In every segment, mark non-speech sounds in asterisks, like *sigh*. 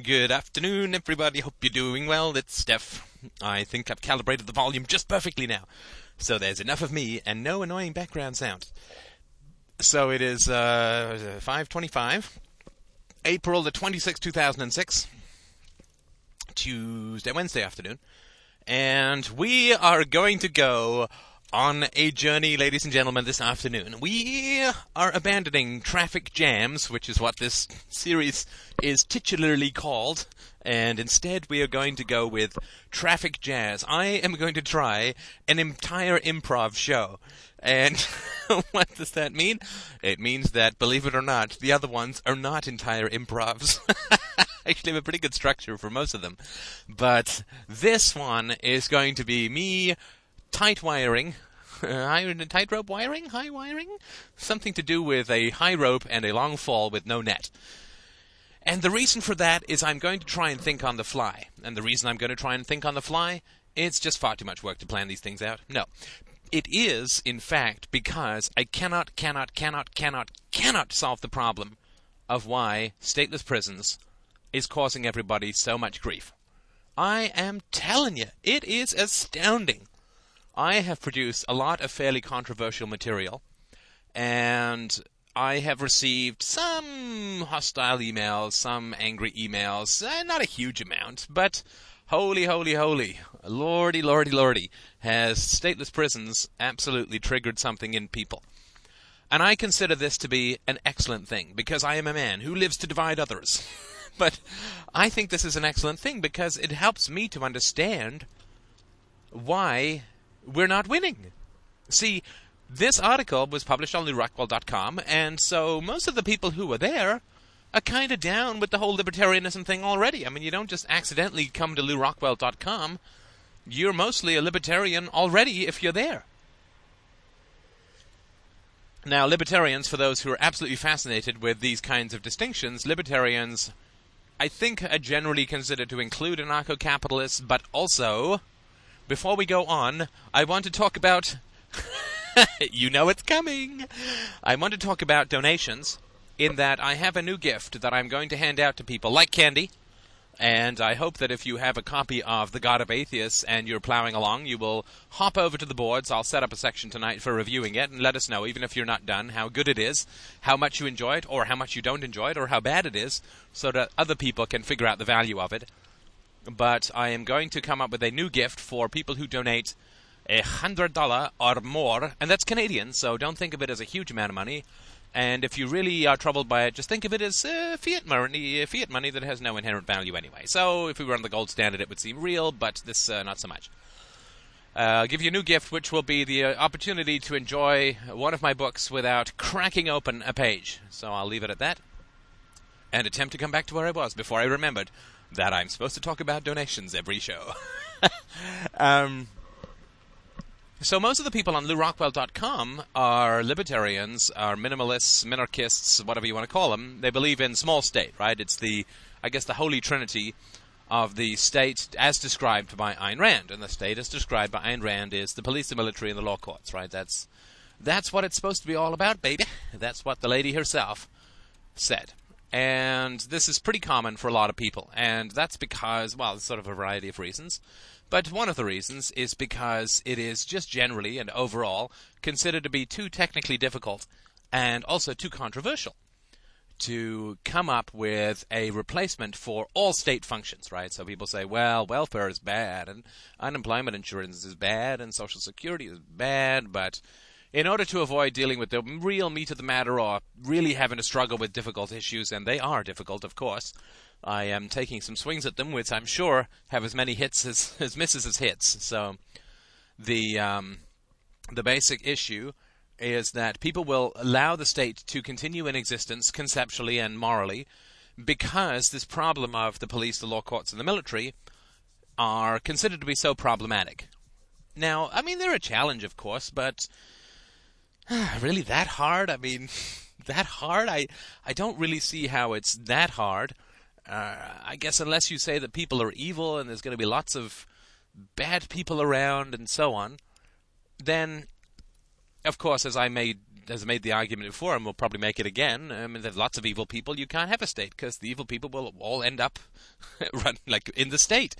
Good afternoon, everybody. Hope you're doing well. It's Steph. I think I've calibrated the volume just perfectly now. So there's enough of me and no annoying background sounds. So it is uh, 525, April the 26th, 2006, Tuesday, Wednesday afternoon. And we are going to go on a journey, ladies and gentlemen, this afternoon. We are abandoning traffic jams, which is what this series is titularly called, and instead we are going to go with traffic jazz. I am going to try an entire improv show. And *laughs* what does that mean? It means that, believe it or not, the other ones are not entire improvs. *laughs* Actually, have a pretty good structure for most of them. But this one is going to be me tight wiring, *laughs* high tightrope wiring, high wiring, something to do with a high rope and a long fall with no net. And the reason for that is I'm going to try and think on the fly. And the reason I'm going to try and think on the fly, it's just far too much work to plan these things out. No. It is, in fact, because I cannot, cannot, cannot, cannot, cannot solve the problem of why stateless prisons is causing everybody so much grief. I am telling you, it is astounding. I have produced a lot of fairly controversial material, and I have received some hostile emails, some angry emails, uh, not a huge amount, but holy, holy, holy, lordy, lordy, lordy, has stateless prisons absolutely triggered something in people. And I consider this to be an excellent thing, because I am a man who lives to divide others. *laughs* but I think this is an excellent thing because it helps me to understand why we're not winning. See, this article was published on LewRockwell.com, and so most of the people who were there are kind of down with the whole libertarianism thing already. I mean, you don't just accidentally come to LewRockwell.com. You're mostly a libertarian already if you're there. Now, libertarians, for those who are absolutely fascinated with these kinds of distinctions, libertarians, I think, are generally considered to include anarcho capitalists, but also before we go on, I want to talk about. *laughs* you know it's coming! I want to talk about donations, in that I have a new gift that I'm going to hand out to people like candy. And I hope that if you have a copy of The God of Atheists and you're plowing along, you will hop over to the boards. I'll set up a section tonight for reviewing it and let us know, even if you're not done, how good it is, how much you enjoy it, or how much you don't enjoy it, or how bad it is, so that other people can figure out the value of it but I am going to come up with a new gift for people who donate a hundred dollar or more, and that's Canadian, so don't think of it as a huge amount of money. And if you really are troubled by it, just think of it as uh, fiat money, uh, fiat money that has no inherent value anyway. So if we were on the gold standard, it would seem real, but this uh, not so much. Uh, I'll give you a new gift, which will be the uh, opportunity to enjoy one of my books without cracking open a page. So I'll leave it at that, and attempt to come back to where I was before I remembered that I'm supposed to talk about donations every show. *laughs* um, so most of the people on LewRockwell.com are libertarians, are minimalists, minarchists, whatever you want to call them. They believe in small state, right? It's the, I guess, the holy trinity of the state as described by Ayn Rand. And the state as described by Ayn Rand is the police, the military, and the law courts, right? That's, that's what it's supposed to be all about, baby. That's what the lady herself said. And this is pretty common for a lot of people. And that's because, well, it's sort of a variety of reasons. But one of the reasons is because it is just generally and overall considered to be too technically difficult and also too controversial to come up with a replacement for all state functions, right? So people say, well, welfare is bad and unemployment insurance is bad and social security is bad, but in order to avoid dealing with the real meat of the matter or really having to struggle with difficult issues, and they are difficult, of course, I am taking some swings at them, which I'm sure have as many hits as, *laughs* as misses as hits. So the um, the basic issue is that people will allow the state to continue in existence conceptually and morally because this problem of the police, the law courts, and the military are considered to be so problematic. Now, I mean, they're a challenge, of course, but *sighs* really that hard? I mean, *laughs* that hard? I I don't really see how it's that hard. Uh, I guess unless you say that people are evil and there's going to be lots of bad people around and so on, then, of course, as I may has made the argument before and will probably make it again. I mean, there's lots of evil people. You can't have a state because the evil people will all end up *laughs* run like in the state.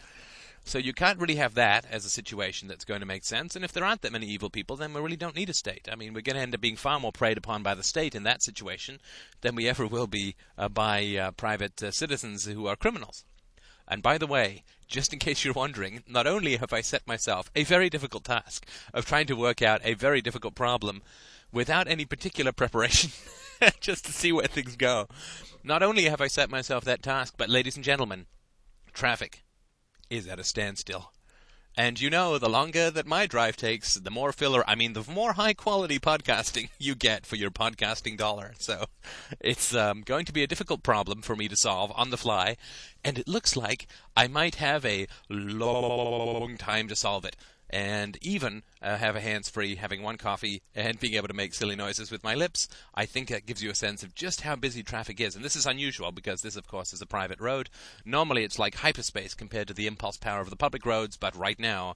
So you can't really have that as a situation that's going to make sense. And if there aren't that many evil people, then we really don't need a state. I mean, we're going to end up being far more preyed upon by the state in that situation than we ever will be uh, by uh, private uh, citizens who are criminals. And by the way, just in *laughs* case you're wondering, not only have I set myself a very difficult task of trying to work out a very difficult problem without any particular preparation, *laughs* just to see where things go. Not only have I set myself that task, but ladies and gentlemen, traffic is at a standstill. And you know, the longer that my drive takes, the more filler, I mean, the more high quality podcasting *laughs* you get for your podcasting dollar. So it's um, going to be a difficult problem for me to solve on the fly. And it looks like I might have a long time to solve it and even uh, have a hands free, having one coffee, and being able to make silly noises with my lips, I think that gives you a sense of just how busy traffic is. And this is unusual because this, of course, is a private road. Normally it's like hyperspace compared to the impulse power of the public roads, but right now,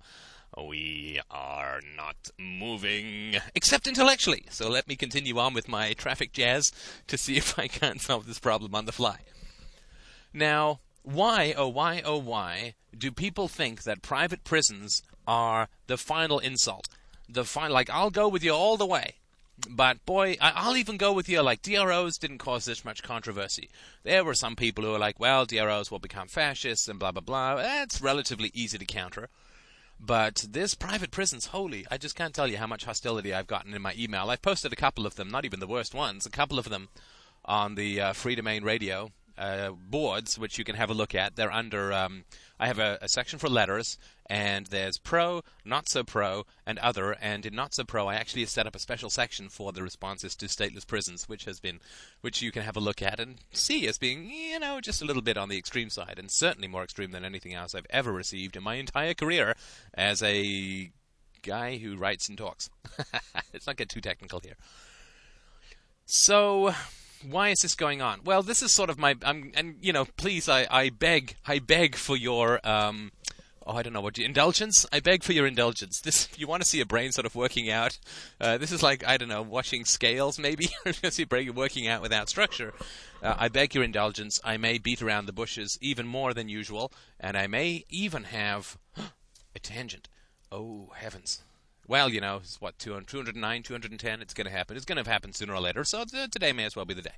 we are not moving, except intellectually. So let me continue on with my traffic jazz to see if I can't solve this problem on the fly. Now, why, oh why, oh why, do people think that private prisons are the final insult. The final, like I'll go with you all the way. But boy, I'll even go with you. Like DROs didn't cause this much controversy. There were some people who were like, "Well, DROs will become fascists and blah blah blah." That's relatively easy to counter. But this private prisons, holy, I just can't tell you how much hostility I've gotten in my email. I've posted a couple of them, not even the worst ones, a couple of them on the uh, Freedomain Radio uh, boards, which you can have a look at. They're under. Um, I have a, a, section for letters, and there's pro, not so pro, and other. And in not so pro, I actually set up a special section for the responses to stateless prisons, which has been, which you can have a look at and see as being, you know, just a little bit on the extreme side, and certainly more extreme than anything else I've ever received in my entire career as a guy who writes and talks. *laughs* Let's not get too technical here. So why is this going on? Well, this is sort of my, I'm, and you know, please, I, I beg, I beg for your, um, oh, I don't know what indulgence. I beg for your indulgence. This, if you want to see a brain sort of working out, uh, this is like I don't know, watching scales maybe. *laughs* see a brain working out without structure. Uh, I beg your indulgence. I may beat around the bushes even more than usual, and I may even have *gasps* a tangent. Oh heavens! Well, you know, it's what, 200, 209, 210, it's going to happen. It's going to happen sooner or later, so today may as well be the day.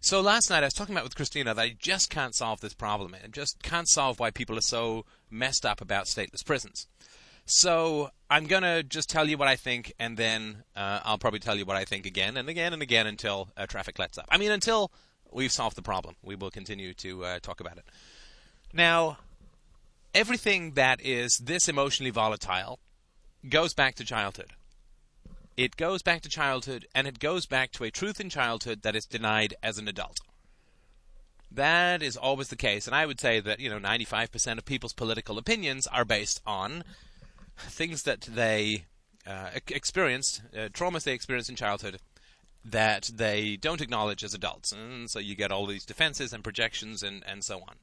So last night I was talking about with Christina that I just can't solve this problem and just can't solve why people are so messed up about stateless prisons. So I'm going to just tell you what I think, and then uh, I'll probably tell you what I think again and again and again until uh, traffic lets up. I mean, until we've solved the problem. We will continue to uh, talk about it. Now, everything that is this emotionally volatile goes back to childhood. It goes back to childhood, and it goes back to a truth in childhood that is denied as an adult. That is always the case, and I would say that you know 95% of people's political opinions are based on things that they uh, experienced, uh, traumas they experienced in childhood, that they don't acknowledge as adults, and so you get all these defenses and projections and and so on.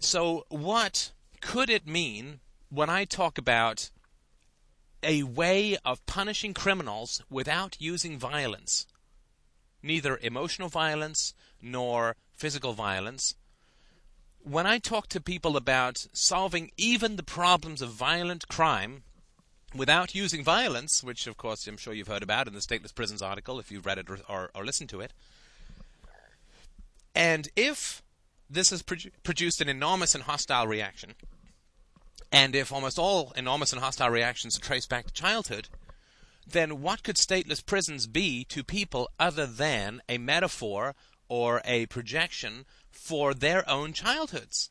So, what could it mean when I talk about a way of punishing criminals without using violence, neither emotional violence nor physical violence, when I talk to people about solving even the problems of violent crime without using violence, which of course I'm sure you've heard about in the Stateless Prisons article if you've read it or, or, or listened to it, and if this has produ- produced an enormous and hostile reaction, and if almost all enormous and hostile reactions are traced back to childhood, then what could stateless prisons be to people other than a metaphor or a projection for their own childhoods?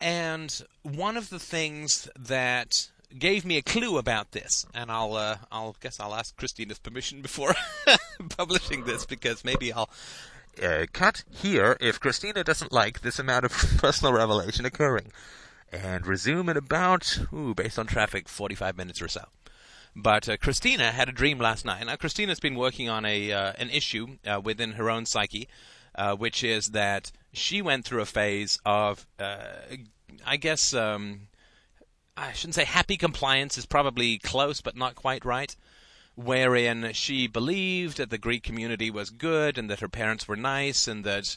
And one of the things that gave me a clue about this, and I'll uh, I'll guess I'll ask Christina's permission before *laughs* publishing this because maybe I'll uh, cut here if Christina doesn't like this amount of *laughs* personal revelation occurring. And resume in about, ooh, based on traffic, 45 minutes or so. But uh, Christina had a dream last night. Now, Christina's been working on a uh, an issue uh, within her own psyche, uh, which is that she went through a phase of, uh, I guess, um, I shouldn't say happy compliance is probably close, but not quite right. Wherein she believed that the Greek community was good and that her parents were nice and that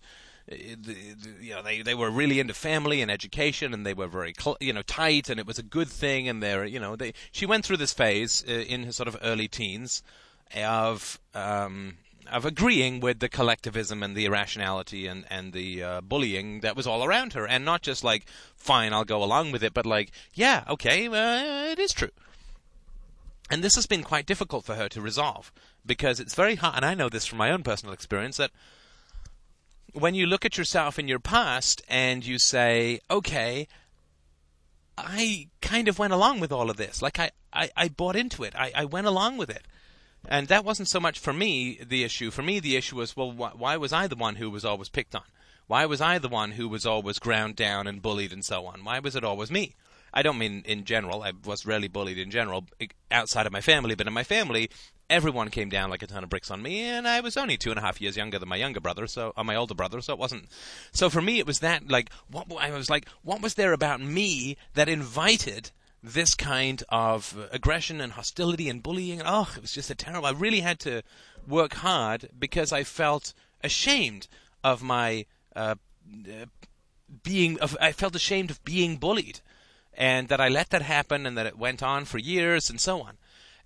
uh, you know they they were really into family and education and they were very cl- you know tight and it was a good thing and they're you know they she went through this phase uh, in her sort of early teens of um, of agreeing with the collectivism and the irrationality and and the uh, bullying that was all around her, and not just like, fine, I'll go along with it, but like, yeah, okay, uh, it is true. And this has been quite difficult for her to resolve because it's very hard, and I know this from my own personal experience that when you look at yourself in your past and you say, okay, I kind of went along with all of this. Like I, I, I bought into it. I, I went along with it. And that wasn't so much for me the issue. For me, the issue was, well, wh- why was I the one who was always picked on? Why was I the one who was always ground down and bullied and so on? Why was it always me? I don't mean in general. I was rarely bullied in general outside of my family, but in my family, everyone came down like a ton of bricks on me, and I was only two and a half years younger than my younger brother, so uh, my older brother, so it wasn't. So for me, it was that like what I was like, what was there about me that invited this kind of aggression and hostility and bullying. And oh, it was just a terrible. I really had to work hard because I felt ashamed of my uh, being. Of, I felt ashamed of being bullied, and that I let that happen, and that it went on for years, and so on.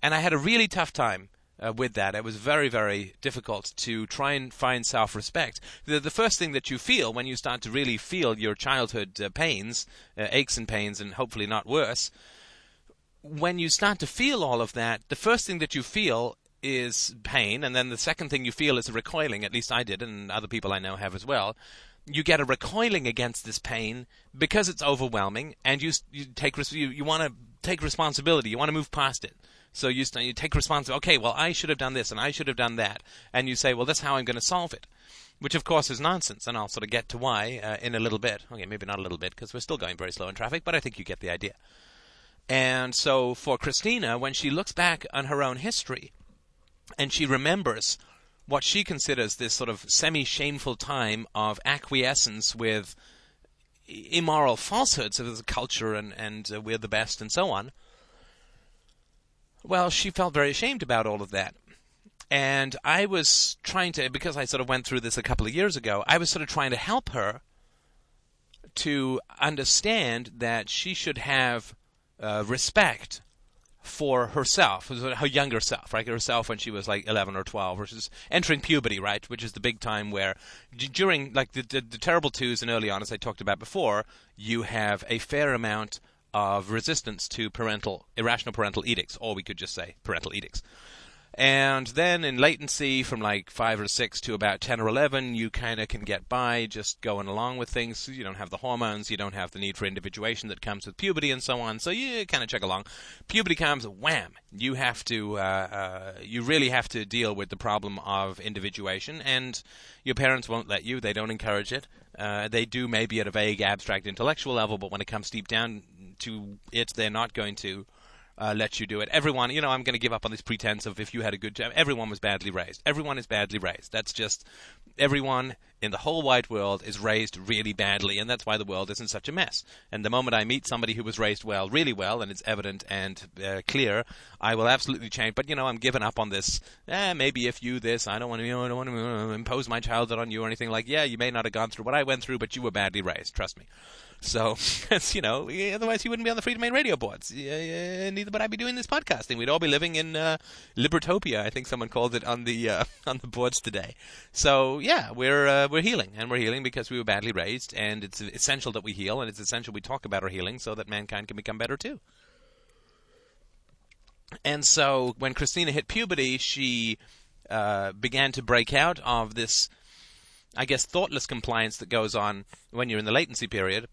And I had a really tough time uh, with that. It was very, very difficult to try and find self respect. The, the first thing that you feel when you start to really feel your childhood uh, pains, uh, aches and pains, and hopefully not worse, when you start to feel all of that, the first thing that you feel is pain, and then the second thing you feel is a recoiling. At least I did, and other people I know have as well. You get a recoiling against this pain because it's overwhelming, and you you take you, you want to take responsibility. You want to move past it. So you, you take responsibility. Okay, well, I should have done this and I should have done that. And you say, well, that's how I'm going to solve it. Which, of course, is nonsense. And I'll sort of get to why uh, in a little bit. Okay, maybe not a little bit because we're still going very slow in traffic, but I think you get the idea. And so for Christina, when she looks back on her own history and she remembers what she considers this sort of semi shameful time of acquiescence with immoral falsehoods of the culture and, and uh, we're the best and so on, well, she felt very ashamed about all of that. And I was trying to, because I sort of went through this a couple of years ago, I was sort of trying to help her to understand that she should have uh, respect for herself, her younger self, right? Herself when she was like 11 or 12, versus entering puberty, right? Which is the big time where during like the, the, the terrible twos and early on, as I talked about before, you have a fair amount of resistance to parental irrational parental edicts, or we could just say parental edicts. And then in latency from like 5 or 6 to about 10 or 11, you kind of can get by just going along with things. You don't have the hormones, you don't have the need for individuation that comes with puberty and so on. So you kind of chug along. Puberty comes, wham! You have to, uh, uh, you really have to deal with the problem of individuation, and your parents won't let you. They don't encourage it. Uh, they do maybe at a vague, abstract, intellectual level, but when it comes deep down to it, they're not going to uh, let you do it. Everyone, you know, I'm going to give up on this pretense of if you had a good job. Everyone was badly raised. Everyone is badly raised. That's just everyone in the whole wide world is raised really badly, and that's why the world isn't such a mess. And the moment I meet somebody who was raised well, really well, and it's evident and uh, clear, I will absolutely change. But you know, I'm giving up on this. Eh, maybe if you this, I don't want to, you know, I don't want to uh, impose my childhood on you or anything like. Yeah, you may not have gone through what I went through, but you were badly raised. Trust me. So, *laughs* you know, otherwise he wouldn't be on the Freedomain radio boards. Uh, neither would I be doing this podcasting. We'd all be living in uh, Libertopia. I think someone called it on the uh, *laughs* on the boards today. So, yeah, we're uh, we're healing, and we're healing because we were badly raised, and it's essential that we heal, and it's essential we talk about our healing so that mankind can become better too. And so, when Christina hit puberty, she uh, began to break out of this, I guess, thoughtless compliance that goes on when you're in the latency period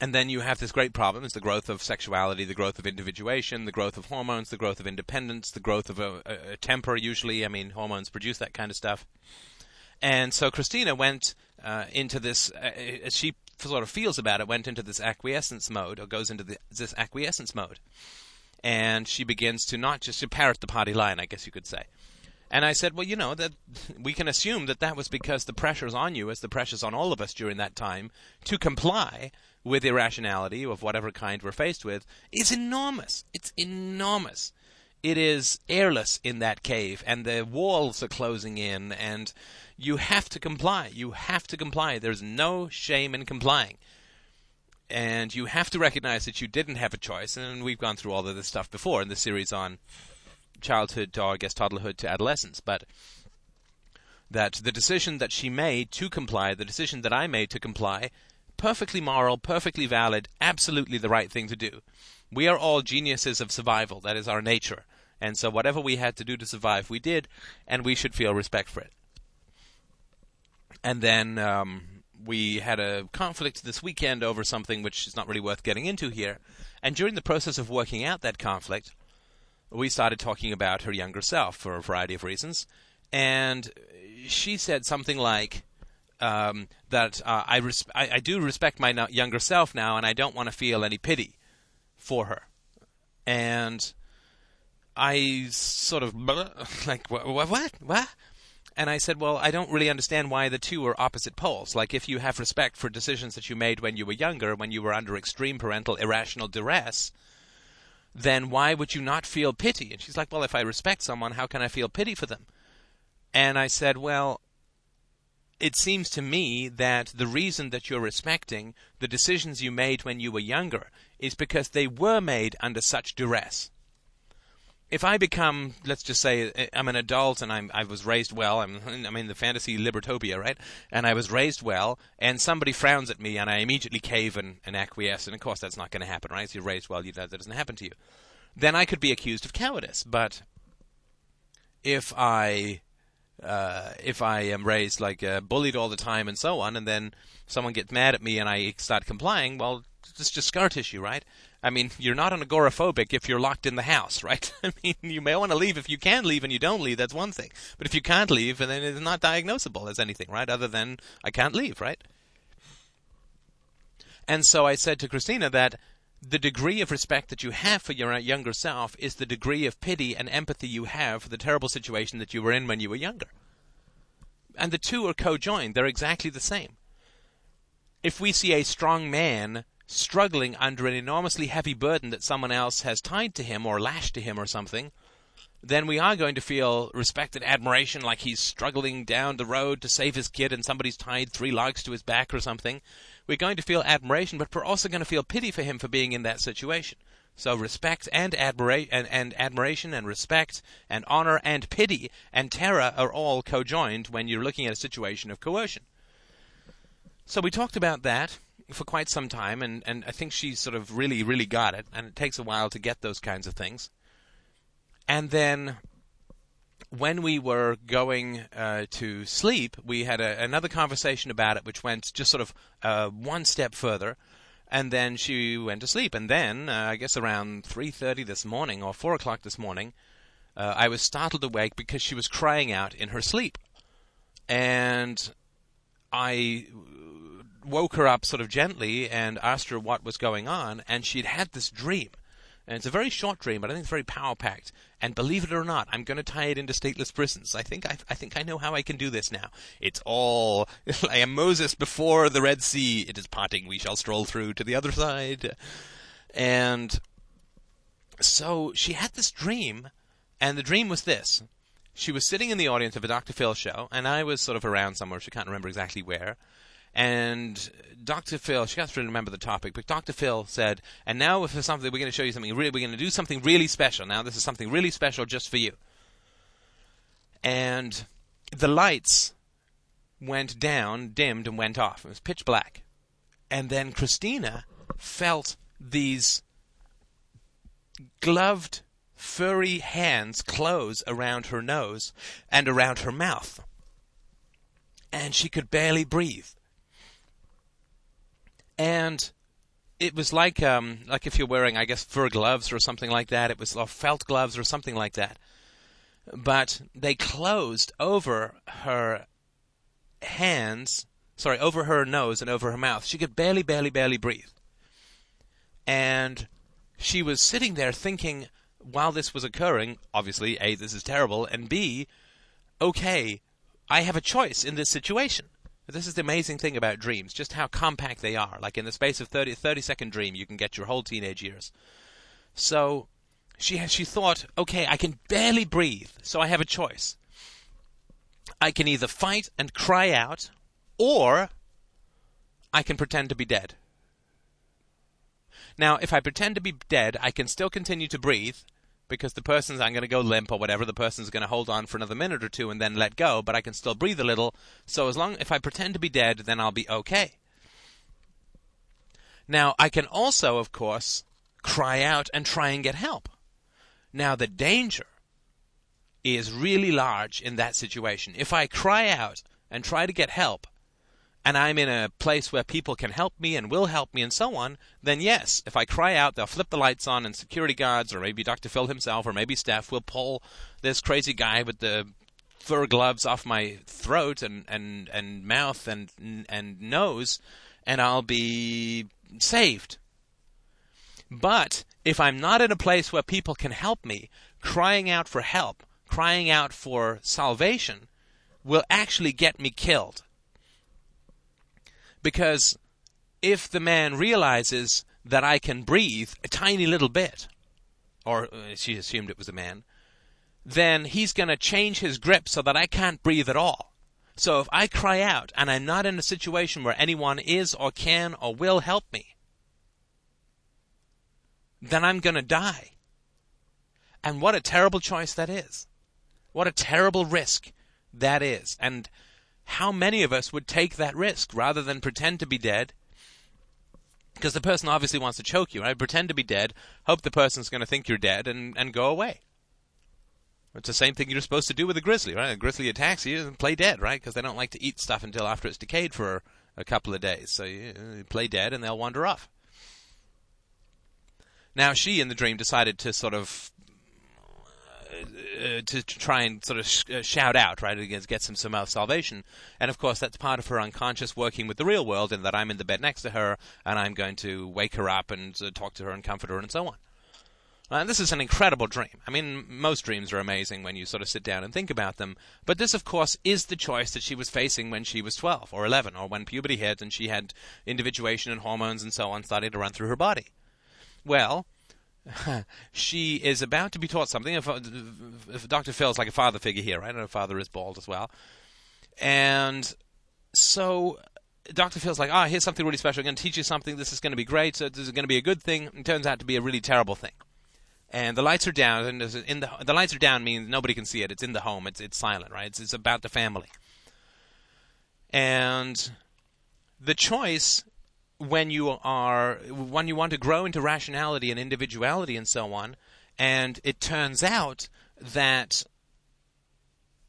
and then you have this great problem: it's the growth of sexuality, the growth of individuation, the growth of hormones, the growth of independence, the growth of a, a, a temper. Usually, I mean, hormones produce that kind of stuff. And so Christina went uh, into this, uh, as she sort of feels about it, went into this acquiescence mode, or goes into the, this acquiescence mode, and she begins to not just to parrot the party line, I guess you could say, And I said, well, you know, that we can assume that that was because the pressures on you, as the pressures on all of us during that time, to comply with irrationality of whatever kind we're faced with, is enormous. It's enormous. It is airless in that cave, and the walls are closing in, and you have to comply. You have to comply. There's no shame in complying. And you have to recognize that you didn't have a choice, and we've gone through all of this stuff before in the series on childhood to, I guess toddlerhood to adolescence, but that the decision that she made to comply, the decision that I made to comply, perfectly moral, perfectly valid, absolutely the right thing to do. We are all geniuses of survival. That is our nature. And so whatever we had to do to survive, we did, and we should feel respect for it. And then um, we had a conflict this weekend over something which is not really worth getting into here. And during the process of working out that conflict, we started talking about her younger self for a variety of reasons, and she said something like um, that uh, I, res- I, I do respect my younger self now, and I don't want to feel any pity for her, and I sort of *laughs* like what what what. And I said, well, I don't really understand why the two are opposite poles. Like, if you have respect for decisions that you made when you were younger, when you were under extreme parental irrational duress, then why would you not feel pity? And she's like, Well, if I respect someone, how can I feel pity for them? And I said, Well, it seems to me that the reason that you're respecting the decisions you made when you were younger is because they were made under such duress if I become, let's just say, I'm an adult and I'm, I was raised well, I'm, I'm in the fantasy libertopia, right? And I was raised well, and somebody frowns at me, and I immediately cave and, and acquiesce, and of course that's not going to happen, right? If you're raised well, you, that doesn't happen to you. Then I could be accused of cowardice, but if I uh, if I am raised like uh, bullied all the time and so on, and then someone gets mad at me and I start complying, well, it's just scar tissue, right? I mean, *laughs* you're not an agoraphobic if you're locked in the house, *laughs* right? *laughs* I mean, you may want to leave if you can leave and you don't leave, that's one thing. But if you can't leave, and then it's not diagnosable as anything, right? Other than I can't leave, right? And so I said to Christina that the degree of respect that you have for your younger self is the degree of pity and empathy you have for the terrible situation that you were in when you were younger. And the two are co-joined. They're exactly the same. If we see a strong man struggling under an enormously heavy burden that someone else has tied to him or lashed to him or something, then we are going to feel respect and admiration like he's struggling down the road to save his kid and somebody's tied three logs to his back or something. We're going to feel admiration, but we're also going to feel pity for him for being in that situation. So respect and, admira- and, and admiration and respect and honor and pity and terror are all co-joined when you're looking at a situation of coercion. So we talked about that for quite some time, and, and I think she sort of really, really got it. And it takes a while to get those kinds of things. And then when we were going uh, to sleep, we had a, another conversation about it, which went just sort of uh, one step further. And then she went to sleep. And then, uh, I guess around 3.30 this morning, or 4 o'clock this morning, uh, I was startled awake because she was crying out in her sleep. And I woke her up sort of gently and asked her what was going on, and she'd had this dream. And it's a very short dream, but I think it's very power packed. And believe it or not, I'm going to tie it into stateless prisons. I think I, I think I know how I can do this now. It's all *laughs* I am Moses before the Red Sea. It is parting. We shall stroll through to the other side. And so she had this dream, and the dream was this: she was sitting in the audience of a Dr. Phil show, and I was sort of around somewhere. She can't remember exactly where. And Dr. Phil, she has to remember the topic, but Dr. Phil said, and now for something, we're going to show you something really, we're going to do something really special. Now, this is something really special just for you. And the lights went down, dimmed, and went off. It was pitch black. And then Christina felt these gloved, furry hands close around her nose and around her mouth. And she could barely breathe and it was like um, like if you're wearing, I guess, fur gloves or something like that. It was or felt gloves or something like that. But they closed over her hands, sorry, over her nose and over her mouth. She could barely, barely, barely breathe. And she was sitting there thinking, while this was occurring, obviously, A, this is terrible, and B, okay, I have a choice in this situation. This is the amazing thing about dreams, just how compact they are. Like in the space of 30, 30 second dream, you can get your whole teenage years. So she she thought, okay, I can barely breathe, so I have a choice. I can either fight and cry out, or I can pretend to be dead. Now, if I pretend to be dead, I can still continue to breathe because the person's I'm going to go limp or whatever. The person's going to hold on for another minute or two and then let go, but I can still breathe a little. So as long if I pretend to be dead, then I'll be okay. Now, I can also, of course, cry out and try and get help. Now, the danger is really large in that situation. If I cry out and try to get help, and I'm in a place where people can help me and will help me and so on, then yes, if I cry out, they'll flip the lights on and security guards or maybe Dr. Phil himself or maybe Steph will pull this crazy guy with the fur gloves off my throat and, and, and mouth and, and nose and I'll be saved. But if I'm not in a place where people can help me, crying out for help, crying out for salvation, will actually get me killed. Because if the man realizes that I can breathe a tiny little bit, or uh, she assumed it was a man, then he's going to change his grip so that I can't breathe at all. So if I cry out and I'm not in a situation where anyone is or can or will help me, then I'm going to die. And what a terrible choice that is. What a terrible risk that is. And how many of us would take that risk rather than pretend to be dead? Because the person obviously wants to choke you, right? Pretend to be dead, hope the person's going to think you're dead, and, and go away. It's the same thing you're supposed to do with a grizzly, right? A grizzly attacks you and play dead, right? Because they don't like to eat stuff until after it's decayed for a couple of days. So you, you play dead and they'll wander off. Now she in the dream decided to sort of uh, to try and sort of sh- uh, shout out, right, against get some some salvation. And of course, that's part of her unconscious working with the real world, in that I'm in the bed next to her and I'm going to wake her up and uh, talk to her and comfort her and so on. And this is an incredible dream. I mean, most dreams are amazing when you sort of sit down and think about them. But this, of course, is the choice that she was facing when she was 12 or 11 or when puberty hit and she had individuation and hormones and so on starting to run through her body. Well, *laughs* she is about to be taught something. If, if Dr. Phil's like a father figure here, right? And her father is bald as well. And so Dr. Phil's like, ah, oh, here's something really special. I'm going to teach you something. This is going to be great. So this is going to be a good thing. It turns out to be a really terrible thing. And the lights are down, and in the the lights are down means nobody can see it. It's in the home. It's it's silent, right? It's it's about the family. And the choice when you are when you want to grow into rationality and individuality and so on, and it turns out that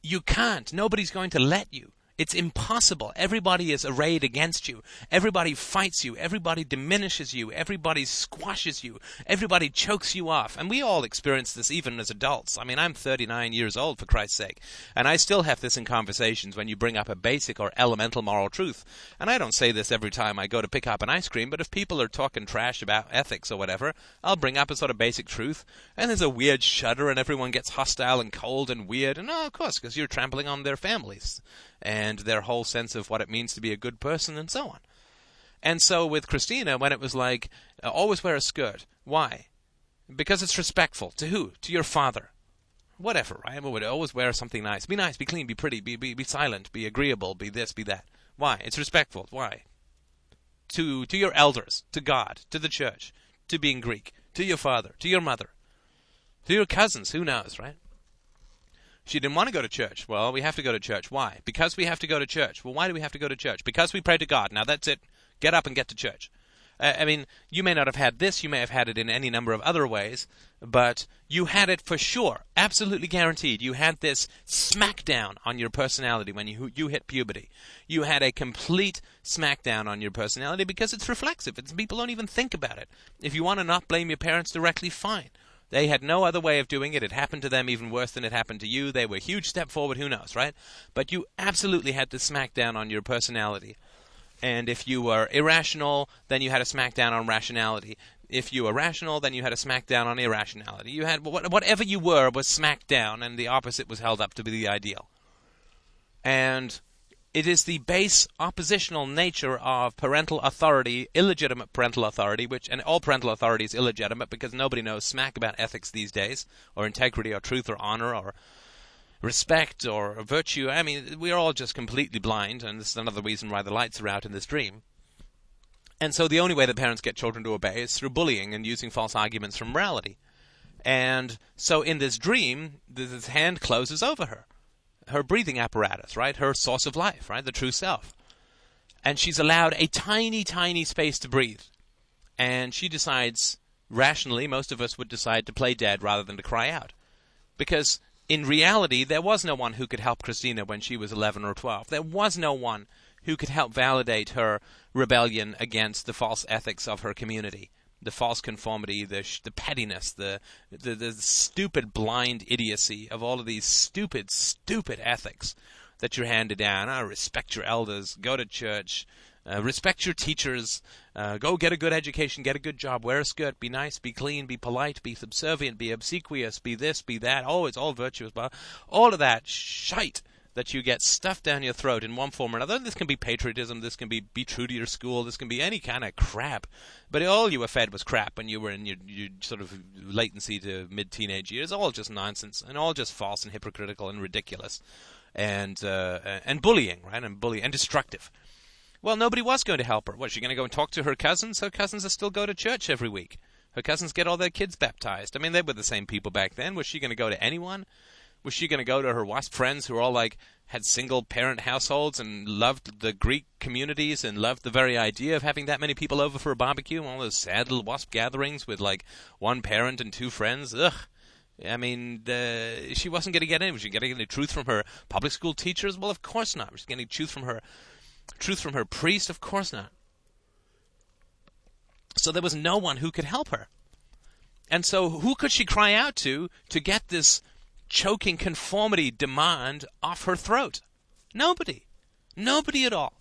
you can't. Nobody's going to let you. It's impossible. Everybody is arrayed against you. Everybody fights you. Everybody diminishes you. Everybody squashes you. Everybody chokes you off. And we all experience this even as adults. I mean, I'm 39 years old, for Christ's sake. And I still have this in conversations when you bring up a basic or elemental moral truth. And I don't say this every time I go to pick up an ice cream, but if people are talking trash about ethics or whatever, I'll bring up a sort of basic truth. And there's a weird shudder, and everyone gets hostile and cold and weird. And oh, of course, because you're trampling on their families and their whole sense of what it means to be a good person and so on. And so with Christina, when it was like, uh, always wear a skirt. Why? Because it's respectful. To who? To your father. Whatever, right? would always wear something nice. Be nice, be clean, be pretty, be, be, be silent, be agreeable, be this, be that. Why? It's respectful. Why? To, to your elders, to God, to the church, to being Greek, to your father, to your mother, to your cousins, who knows, right? She didn't want to go to church. Well, we have to go to church. Why? Because we have to go to church. Well, why do we have to go to church? Because we pray to God. Now that's it. Get up and get to church. Uh, I mean, you may not have had this, you may have had it in any number of other ways, but you had it for sure, absolutely guaranteed. You had this smackdown on your personality when you you hit puberty. You had a complete smackdown on your personality because it's reflexive. It's, people don't even think about it. If you want to not blame your parents directly, fine. They had no other way of doing it. It happened to them even worse than it happened to you. They were a huge step forward, who knows, right? But you absolutely had to smack down on your personality. And if you were irrational, then you had a smackdown on rationality. If you were rational, then you had a smackdown on irrationality. You had whatever you were was smacked down, and the opposite was held up to be the ideal. And it is the base oppositional nature of parental authority, illegitimate parental authority, which and all parental authority is illegitimate because nobody knows smack about ethics these days, or integrity, or truth, or honor, or respect, or virtue. I mean, we are all just completely blind, and this is another reason why the lights are out in this dream. And so the only way that parents get children to obey is through bullying and using false arguments from morality. And so in this dream, this hand closes over her her breathing apparatus, right? Her source of life, right? The true self. And she's allowed a tiny, tiny space to breathe. And she decides, rationally, most of us would decide to play dead rather than to cry out. Because in reality, there was no one who could help Christina when she was 11 or 12. There was no one who could help validate her rebellion against the false ethics of her community the false conformity, the sh- the pettiness, the, the the stupid blind idiocy of all of these stupid stupid ethics that you're handed down. I respect your elders, go to church, uh, respect your teachers, uh, go get a good education, get a good job, wear a skirt, be nice, be clean, be polite, be subservient, be obsequious, be this, be that. Oh, it's all virtuous, but all of that shite that you get stuffed down your throat in one form or another. This can be patriotism, this can be be true to your school, this can be any kind of crap. But all you were fed was crap when you were in your, your sort of latency to mid teenage years. All just nonsense and all just false and hypocritical and ridiculous, and uh, and bullying, right? And bully and destructive. Well, nobody was going to help her. Was she going to go and talk to her cousins? Her cousins still go to church every week. Her cousins get all their kids baptized. I mean, they were the same people back then. Was she going to go to anyone? Was she going to go to her WASP friends who were all like had single parent households and loved the Greek communities and loved the very idea of having that many people over for a barbecue? And all those sad little WASP gatherings with like one parent and two friends. Ugh. I mean, uh, she wasn't going to get any. Was she getting any truth from her public school teachers? Well, of course not. Was she getting truth from her truth from her priest? Of course not. So there was no one who could help her. And so who could she cry out to to get this choking conformity demand off her throat? Nobody. Nobody at all.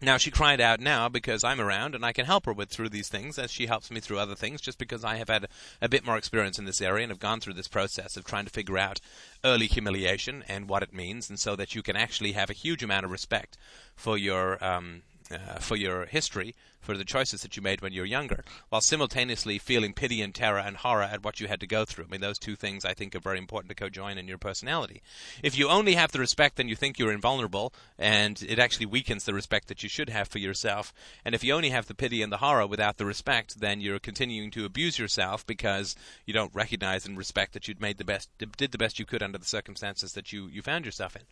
Now she cried out now because I'm around and I can help her with through these things as she helps me through other things just because I have had a bit more experience in this area and have gone through this process of trying to figure out early humiliation and what it means and so that you can actually have a huge amount of respect for your um, uh, for your history, for the choices that you made when you were younger, while simultaneously feeling pity and terror and horror at what you had to go through. I mean, those two things I think are very important to co-join in your personality. If you only have the respect, then you think you're invulnerable, and it actually weakens the respect that you should have for yourself. And if you only have the pity and the horror without the respect, then you're continuing to abuse yourself because you don't recognize and respect that you'd made the best, did the best you could under the circumstances that you, you found yourself in.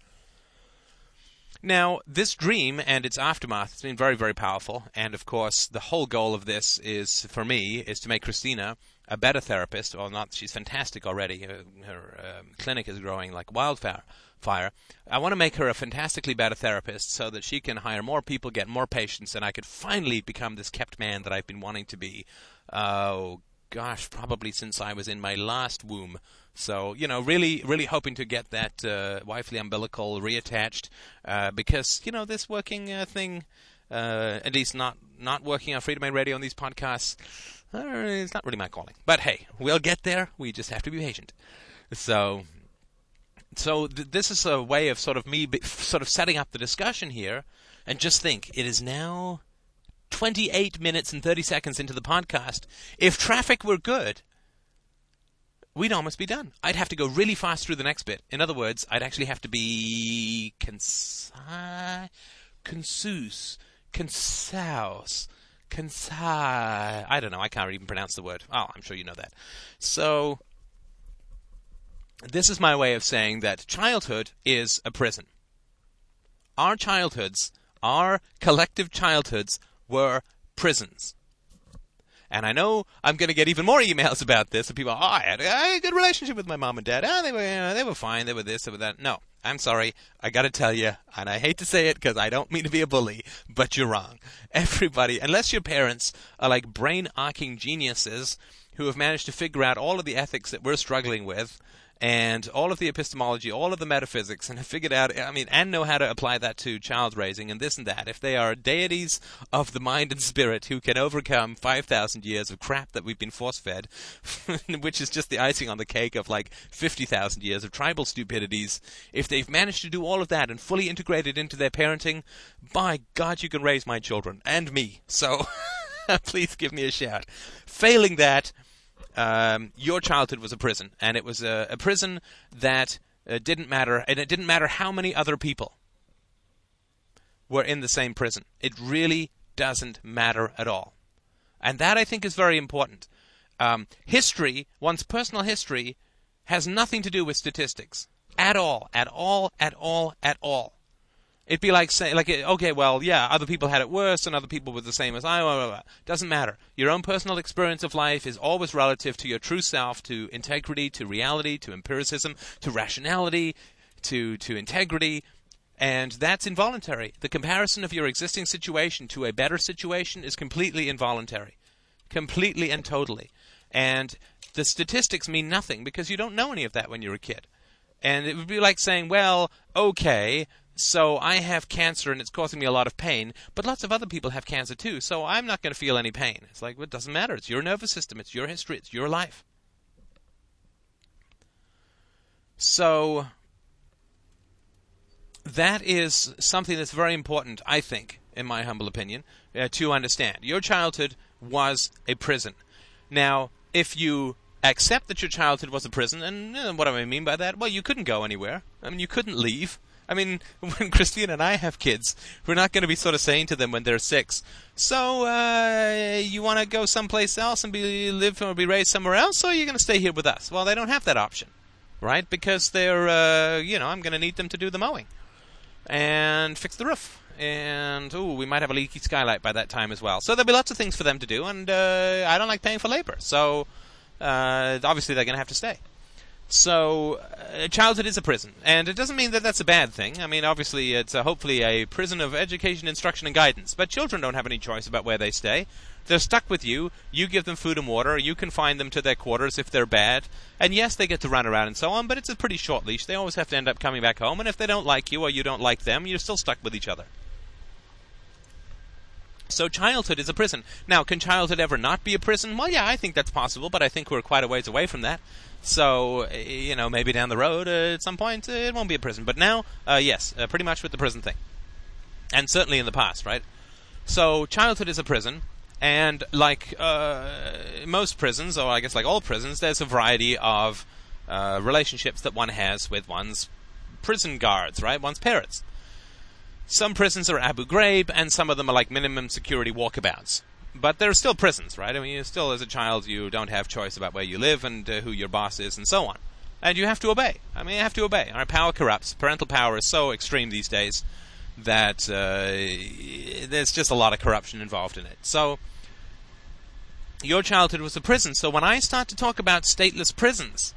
Now, this dream and its aftermath has been very, very powerful. And of course, the whole goal of this is, for me, is to make Christina a better therapist. Well, not she's fantastic already. Her, her um, clinic is growing like wildfire. Fire. I want to make her a fantastically better therapist so that she can hire more people, get more patients, and I could finally become this kept man that I've been wanting to be. Oh gosh, probably since I was in my last womb. So you know, really, really hoping to get that uh, wifely umbilical reattached uh, because you know this working uh, thing, uh, at least not not working on Freedomain Radio on these podcasts, uh, it's not really my calling. But hey, we'll get there. We just have to be patient. So. So th- this is a way of sort of me, be, sort of setting up the discussion here, and just think it is now 28 minutes and 30 seconds into the podcast. If traffic were good, we'd almost be done. I'd have to go really fast through the next bit. In other words, I'd actually have to be concise, concise, concise, concise. I don't know. I can't even pronounce the word. Oh, I'm sure you know that. So, this is my way of saying that childhood is a prison. Our childhoods, our collective childhoods, were prisons. And I know I'm going to get even more emails *laughs* about this. And people, oh, I had, had, a good relationship with my mom and dad. Oh, they were, you know, they were fine. They were this, they were that. No, I'm sorry. I got to tell you, and I hate to say it because I don't mean to be a bully, but you're wrong. *laughs* Everybody, unless your parents are like brain arcing geniuses who have managed to figure out all of the ethics that we're struggling with and all of the epistemology, all of the metaphysics, and have *laughs* figured out, I mean, and know how to apply that to child raising and this and that. If they are deities of the mind and spirit who can overcome 5,000 years of crap that we've been force fed, *laughs* which is just the icing on the cake of like 50,000 years of tribal stupidities, if they've managed to do all of that and fully integrate it into their parenting, by God, you can raise my children and me. So *laughs* please give me a shout. Failing that, um, your childhood was a prison, and it was a, a prison that uh, didn't matter, and it didn't matter how many other people were in the same prison. It really doesn't matter at all, and that I think is very important. Um, history, one's personal history, has nothing to do with statistics at all, at all, at all, at all. It'd be like saying, like, okay, well, yeah, other people had it worse, and other people were the same as I. Blah, blah, blah. Doesn't matter. Your own personal experience of life is always relative to your true self, to integrity, to reality, to empiricism, to rationality, to to integrity, and that's involuntary. The comparison of your existing situation to a better situation is completely involuntary, completely and totally. And the statistics mean nothing because you don't know any of that when you're a kid. And it would be like saying, well, okay, so I have cancer and it's causing me a lot of pain, but lots of other people have cancer too, so I'm not going to feel any pain. It's like, well, it doesn't matter. It's your nervous system, it's your history, it's your life. So that is something that's very important, I think, in my humble opinion, uh, to understand. Your childhood was a prison. Now, if you accept that your childhood was a prison, and uh, what do I mean by that? Well, you couldn't go anywhere. I mean, you couldn't leave. I mean, *laughs* when Christine and I have kids, we're not going to be sort of saying to them when they're six, "So, uh, you want to go someplace else and be live or be raised somewhere else, or are you going to stay here with us?" Well, they don't have that option, right? Because they're, uh, you know, I'm going to need them to do the mowing and fix the roof, and oh, we might have a leaky skylight by that time as well. So there'll be lots of things for them to do, and uh, I don't like paying for labor, so uh, obviously they're going to have to stay. So, uh, childhood is a prison, and it doesn't mean that that's a bad thing. I mean, obviously, it's hopefully a prison of education, instruction, and guidance. But children don't have any choice about where they stay. They're stuck with you. You give them food and water. You confine them to their quarters if they're bad. And yes, they get to run around and so on, but it's a pretty short leash. They always have to end up coming back home. And if they don't like you or you don't like them, you're still stuck with each other. So childhood is a prison. Now, can childhood ever not be a prison? Well, yeah, I think that's possible, but I think we're quite a ways away from that. So, eh, you know, maybe down the road uh, at some point uh, it won't be a prison. But now, uh, yes, uh, pretty much with the prison thing. And certainly in the past, right? So, childhood is a prison. And like uh, most prisons, or I guess like all prisons, there's a variety of uh, relationships that one has with one's prison guards, right? One's parents. Some prisons are Abu Ghraib, and some of them are like minimum security walkabouts but there are still prisons, right? I mean, you still as a child, you don't have choice about where you live and uh, who your boss is and so on. And you have to obey. I mean, you have to obey. Our power corrupts. Parental power is so extreme these days that uh, there's just a lot of corruption involved in it. So, your childhood was a prison. So, when I start to talk about stateless prisons,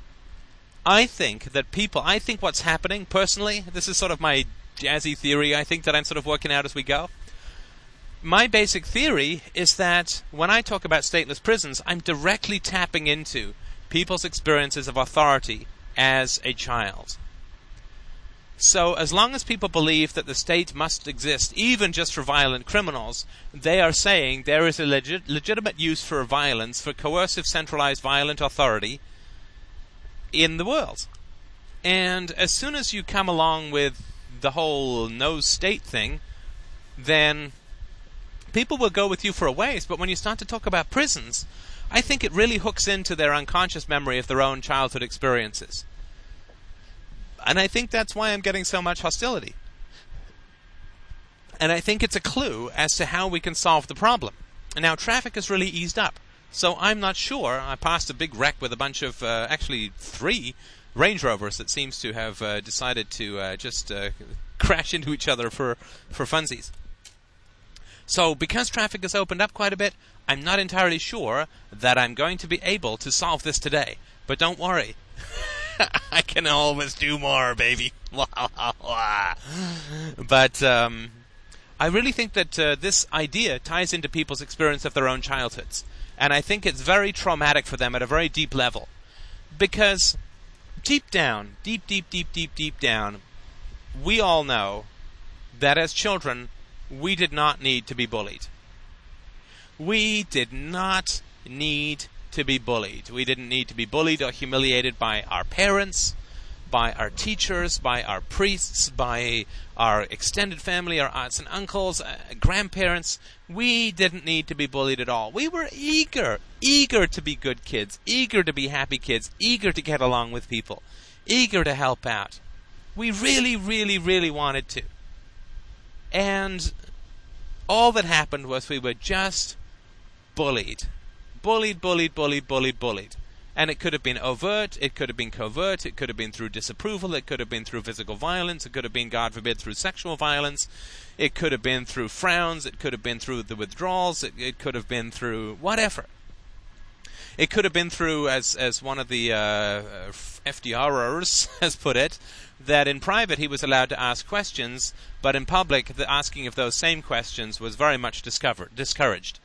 I think that people, I think what's happening personally, this is sort of my jazzy theory, I think that I'm sort of working out as we go my basic theory is that when I talk about stateless prisons, I'm directly tapping into people's experiences of authority as a child. So, as long as people believe that the state must exist, even just for violent criminals, they are saying there is a legit, legitimate use for violence, for coercive, centralized, violent authority in the world. And as soon as you come along with the whole no state thing, then people will go with you for a ways, but when you start to talk about prisons, I think it really hooks into their unconscious memory of their own childhood experiences. And I think that's why I'm getting so much hostility. And I think it's a clue as to how we can solve the problem. And now traffic has really eased up. So I'm not sure. I passed a big wreck with a bunch of, uh, actually three Range Rovers that seems to have uh, decided to uh, just uh, crash into each other for, for funsies. So, because traffic has opened up quite a bit, I'm not entirely sure that I'm going to be able to solve this today. But don't worry. *laughs* I can always do more, baby. *laughs* but um, I really think that uh, this idea ties into people's experience of their own childhoods. And I think it's very traumatic for them at a very deep level. Because deep down, deep, deep, deep, deep, deep down, we all know that as children, we did not need to be bullied. We did not need to be bullied. We didn't need to be bullied or humiliated by our parents, by our teachers, by our priests, by our extended family, our aunts and uncles, uh, grandparents. We didn't need to be bullied at all. We were eager, eager to be good kids, eager to be happy kids, eager to get along with people, eager to help out. We really, really, really wanted to. And all that happened was we were just bullied. Bullied, bullied, bullied, bullied, bullied. And it could have been overt, it could have been covert, it could have been through disapproval, it could have been through physical violence, it could have been, God forbid, through sexual violence, it could have been through frowns, it could have been through the withdrawals, it, it could have been through whatever. It could have been through, as as one of the uh, FDRers *laughs* has put it, that in private he was allowed to ask questions, but in public the asking of those same questions was very much discovered, discouraged.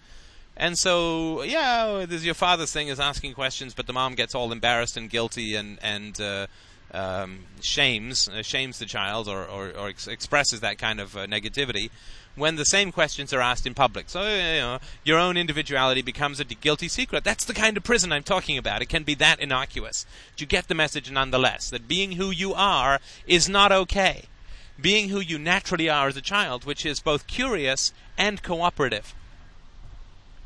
And so, yeah, this your father's thing is asking questions, but the mom gets all embarrassed and guilty and and uh, um, shames uh, shames the child or or, or ex- expresses that kind of uh, negativity when the same questions are asked in public. So you know, your own individuality becomes a guilty secret. That's the kind of prison I'm talking about. It can be that innocuous. But you get the message nonetheless that being who you are is not okay. Being who you naturally are as a child, which is both curious and cooperative.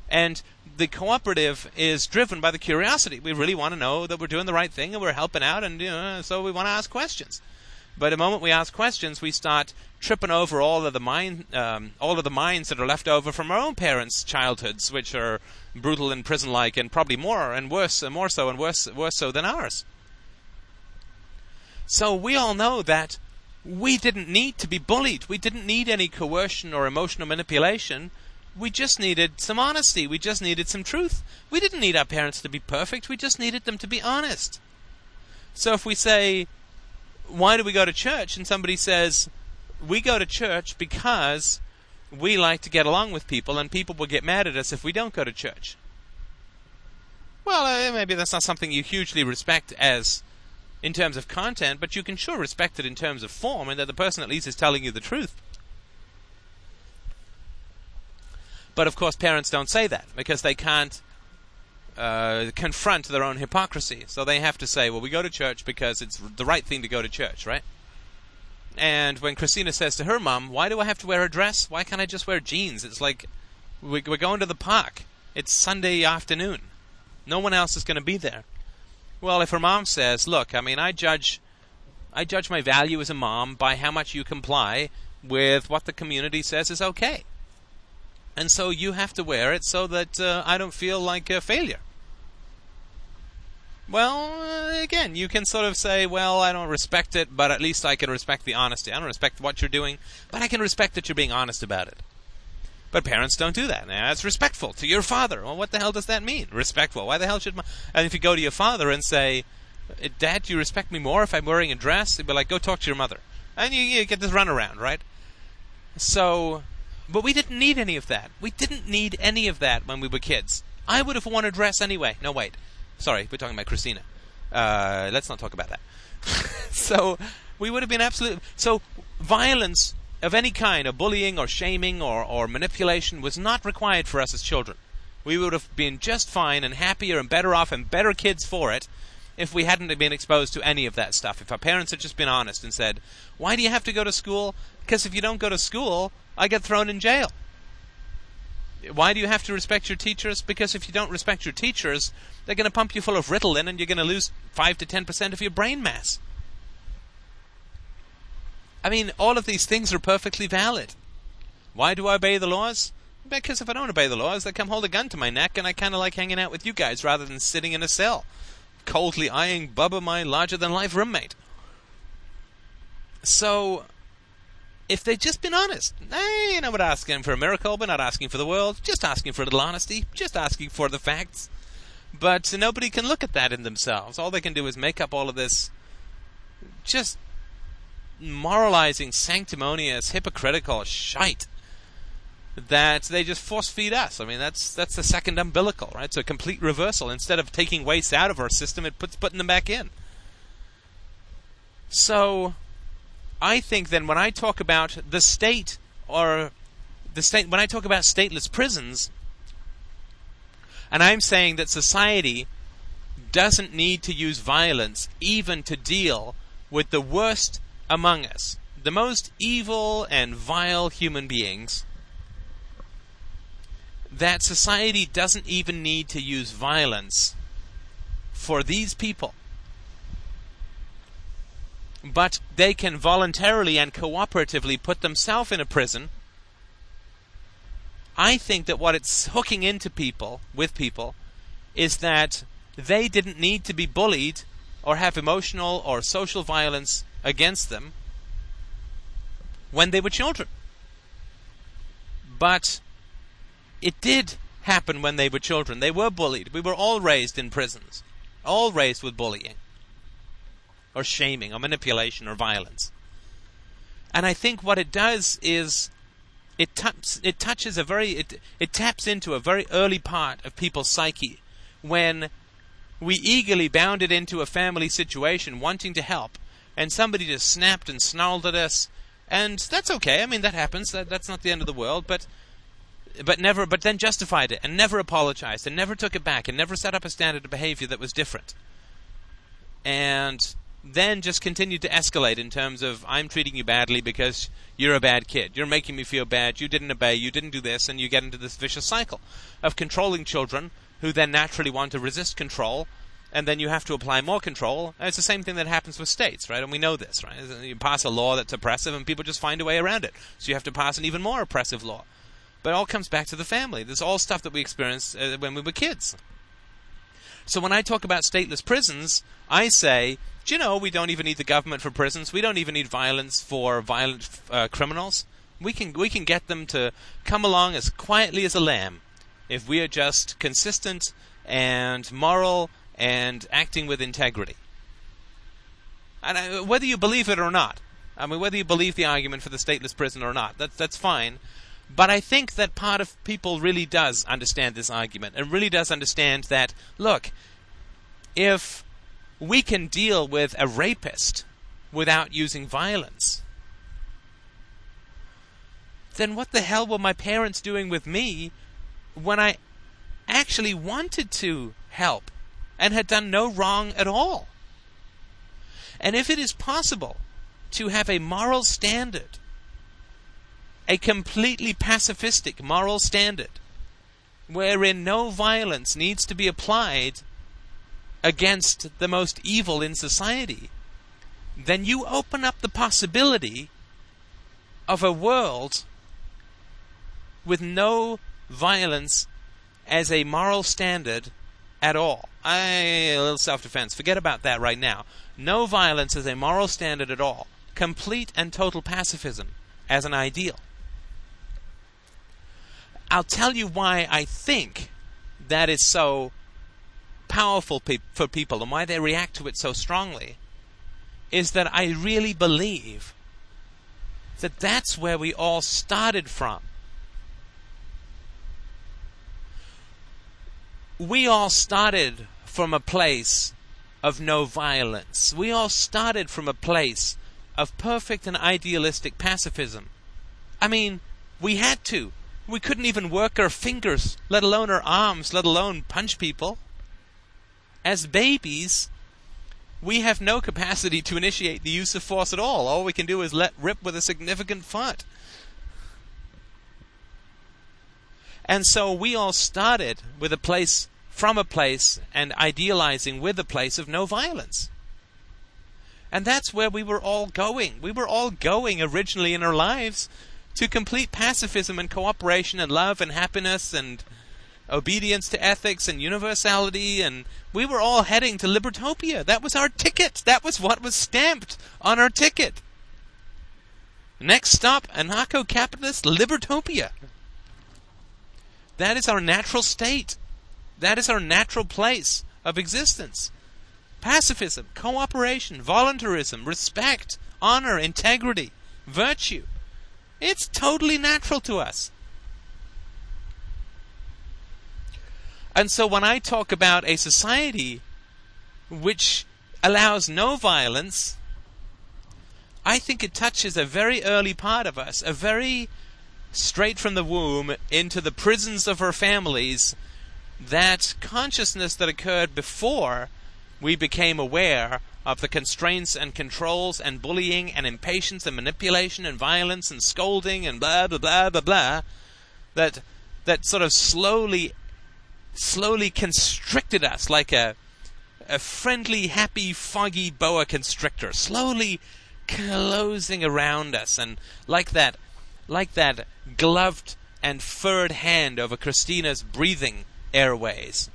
And the cooperative is driven by the curiosity. We really want to know that we're doing the right thing and we're helping out, and you know, so we want to ask questions. But the moment we ask questions, we start tripping over all of the mind, um, all of the minds that are left over from our own parents' childhoods, which are brutal and prison-like, and probably more and worse, and more so and worse, worse so than ours. So we all know that we didn't need to be bullied. We didn't need any coercion or emotional manipulation we just needed some honesty. We just needed some truth. We didn't need our parents to be perfect. We just needed them to be honest. So if we say, why do we go to church? And somebody says, we go to church because we like to get along with people and people will get mad at us if we don't go to church. Well, uh, maybe that's not something you hugely respect as in terms of content, but you can sure respect it in terms of form and that the person at least is telling you the truth. But of course, parents don't say that because they can't uh, confront their own hypocrisy. So they have to say, well, we go to church because it's the right thing to go to church, right? And when Christina says to her mom, why do I have to wear a dress? Why can't I just wear jeans? It's like, we're going to the park. It's Sunday afternoon. No one else is going to be there. Well, if her mom says, look, I mean, I judge, I judge my value as a mom by how much you comply with what the community says is okay and so you have to wear it so that uh, I don't feel like a failure. Well, uh, again, you can sort of say, well, I don't respect it, but at least I can respect the honesty. I don't respect what you're doing, but I can respect that you're being honest about it. But parents don't do that. Now, it's respectful to your father. Well, what the hell does that mean? Respectful. Why the hell should my. And if you go to your father and say, Dad, do you respect me more if I'm wearing a dress? He'd be like, go talk to your mother. And you, you get this runaround, right? So, but we didn't need any of that. We didn't need any of that when we were kids. I would have worn a dress anyway. No, wait. Sorry, we're talking about Christina. Uh, let's not talk about that. *laughs* so we would have been absolutely. So violence of any kind, or bullying, or shaming, or, or manipulation, was not required for us as children. We would have been just fine and happier and better off and better kids for it if we hadn't been exposed to any of that stuff. If our parents had just been honest and said, Why do you have to go to school? Because if you don't go to school, I get thrown in jail. Why do you have to respect your teachers? Because if you don't respect your teachers, they're going to pump you full of Ritalin and you're going to lose 5 to 10% of your brain mass. I mean, all of these things are perfectly valid. Why do I obey the laws? Because if I don't obey the laws, they come hold a gun to my neck and I kind of like hanging out with you guys rather than sitting in a cell, coldly eyeing Bubba, my larger than life roommate. So, if they'd just been honest. You know, we're asking for a miracle, we're not asking for the world, just asking for a little honesty, just asking for the facts. But nobody can look at that in themselves. All they can do is make up all of this just moralizing, sanctimonious, hypocritical shite that they just force feed us. I mean, that's that's the second umbilical, right? So a complete reversal. Instead of taking waste out of our system, it puts putting them back in. So, I think then when I talk about the state or the state, when I talk about stateless prisons, and I'm saying that society doesn't need to use violence even to deal with the worst among us, the most evil and vile human beings, that society doesn't even need to use violence for these people. But they can voluntarily and cooperatively put themselves in a prison. I think that what it's hooking into people, with people, is that they didn't need to be bullied or have emotional or social violence against them when they were children. But it did happen when they were children. They were bullied. We were all raised in prisons, all raised with bullying, or shaming, or manipulation, or violence. And I think what it does is it taps, it touches a very, it, it taps into a very early part of people's psyche when we eagerly bounded into a family situation wanting to help, and somebody just snapped and snarled at us, and that's okay. I mean, that happens. That, that's not the end of the world, but but never but then justified it and never apologized and never took it back and never set up a standard of behavior that was different and then just continued to escalate in terms of I'm treating you badly because you're a bad kid. You're making me feel bad. You didn't obey. You didn't do this, and you get into this vicious cycle of controlling children who then naturally want to resist control, and then you have to apply more control. And it's the same thing that happens with states, right? And we know this, right? You pass a law that's oppressive, and people just find a way around it. So you have to pass an even more oppressive law. But it all comes back to the family. This is all stuff that we experienced uh, when we were kids. So when I talk about stateless prisons, I say, do you know, we don't even need the government for prisons. We don't even need violence for violent uh, criminals. We can we can get them to come along as quietly as a lamb if we are just consistent and moral and acting with integrity. And I, whether you believe it or not, I mean, whether you believe the argument for the stateless prison or not, that's that's fine. But I think that part of people really does understand this argument and really does understand that, look, if we can deal with a rapist without using violence, then what the hell were my parents doing with me when I actually wanted to help and had done no wrong at all? And if it is possible to have a moral standard a completely pacifistic moral standard wherein no violence needs to be applied against the most evil in society, then you open up the possibility of a world with no violence as a moral standard at all. I, a little self defense. Forget about that right now. No violence as a moral standard at all. Complete and total pacifism as an ideal. I'll tell you why I think that is so powerful pe- for people and why they react to it so strongly is that I really believe that that's where we all started from. We all started from a place of no violence. We all started from a place of perfect and idealistic pacifism. I mean, we had to. We couldn't even work our fingers, let alone our arms, let alone punch people. As babies, we have no capacity to initiate the use of force at all. All we can do is let rip with a significant foot. And so we all started with a place, from a place, and idealizing with a place of no violence. And that's where we were all going. We were all going originally in our lives to complete pacifism and cooperation and love and happiness and obedience to ethics and universality and we were all heading to libertopia. That was our ticket. That was what was stamped on our ticket. Next stop anarcho-capitalist libertopia. That is our natural state. That is our natural place of existence. Pacifism cooperation voluntarism respect honor integrity virtue it's totally natural to us. And so when I talk about a society which allows no violence I think it touches a very early part of us, a very straight from the womb into the prisons of our families, that consciousness that occurred before we became aware of the constraints and controls and bullying and impatience and manipulation and violence and scolding and blah blah blah blah blah that that sort of slowly slowly constricted us like a a friendly, happy, foggy boa constrictor, slowly closing around us, and like that, like that gloved and furred hand over Christina's breathing airways.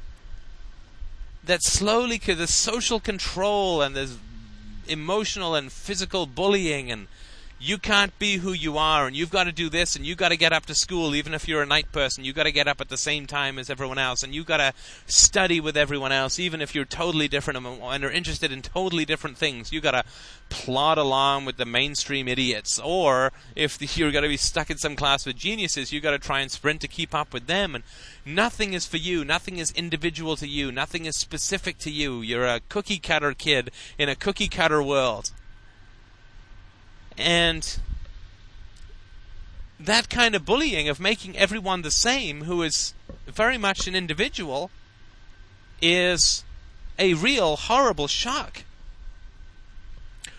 That slowly, the social control and the emotional and physical bullying and you can't be who you are and you've got to do this and you've got to get up to school even if you're a night person. You've got to get up at the same time as everyone else and you've got to study with everyone else even if you're totally different and are interested in totally different things. You've got to plod along with the mainstream idiots. Or if *laughs* you're going to be stuck in some class with geniuses you've got to try and sprint to keep up with them and nothing is for you. Nothing is individual to you. Nothing is specific to you. You're a cookie cutter kid in a cookie cutter world and that kind of bullying of making everyone the same who is very much an individual is a real horrible shock.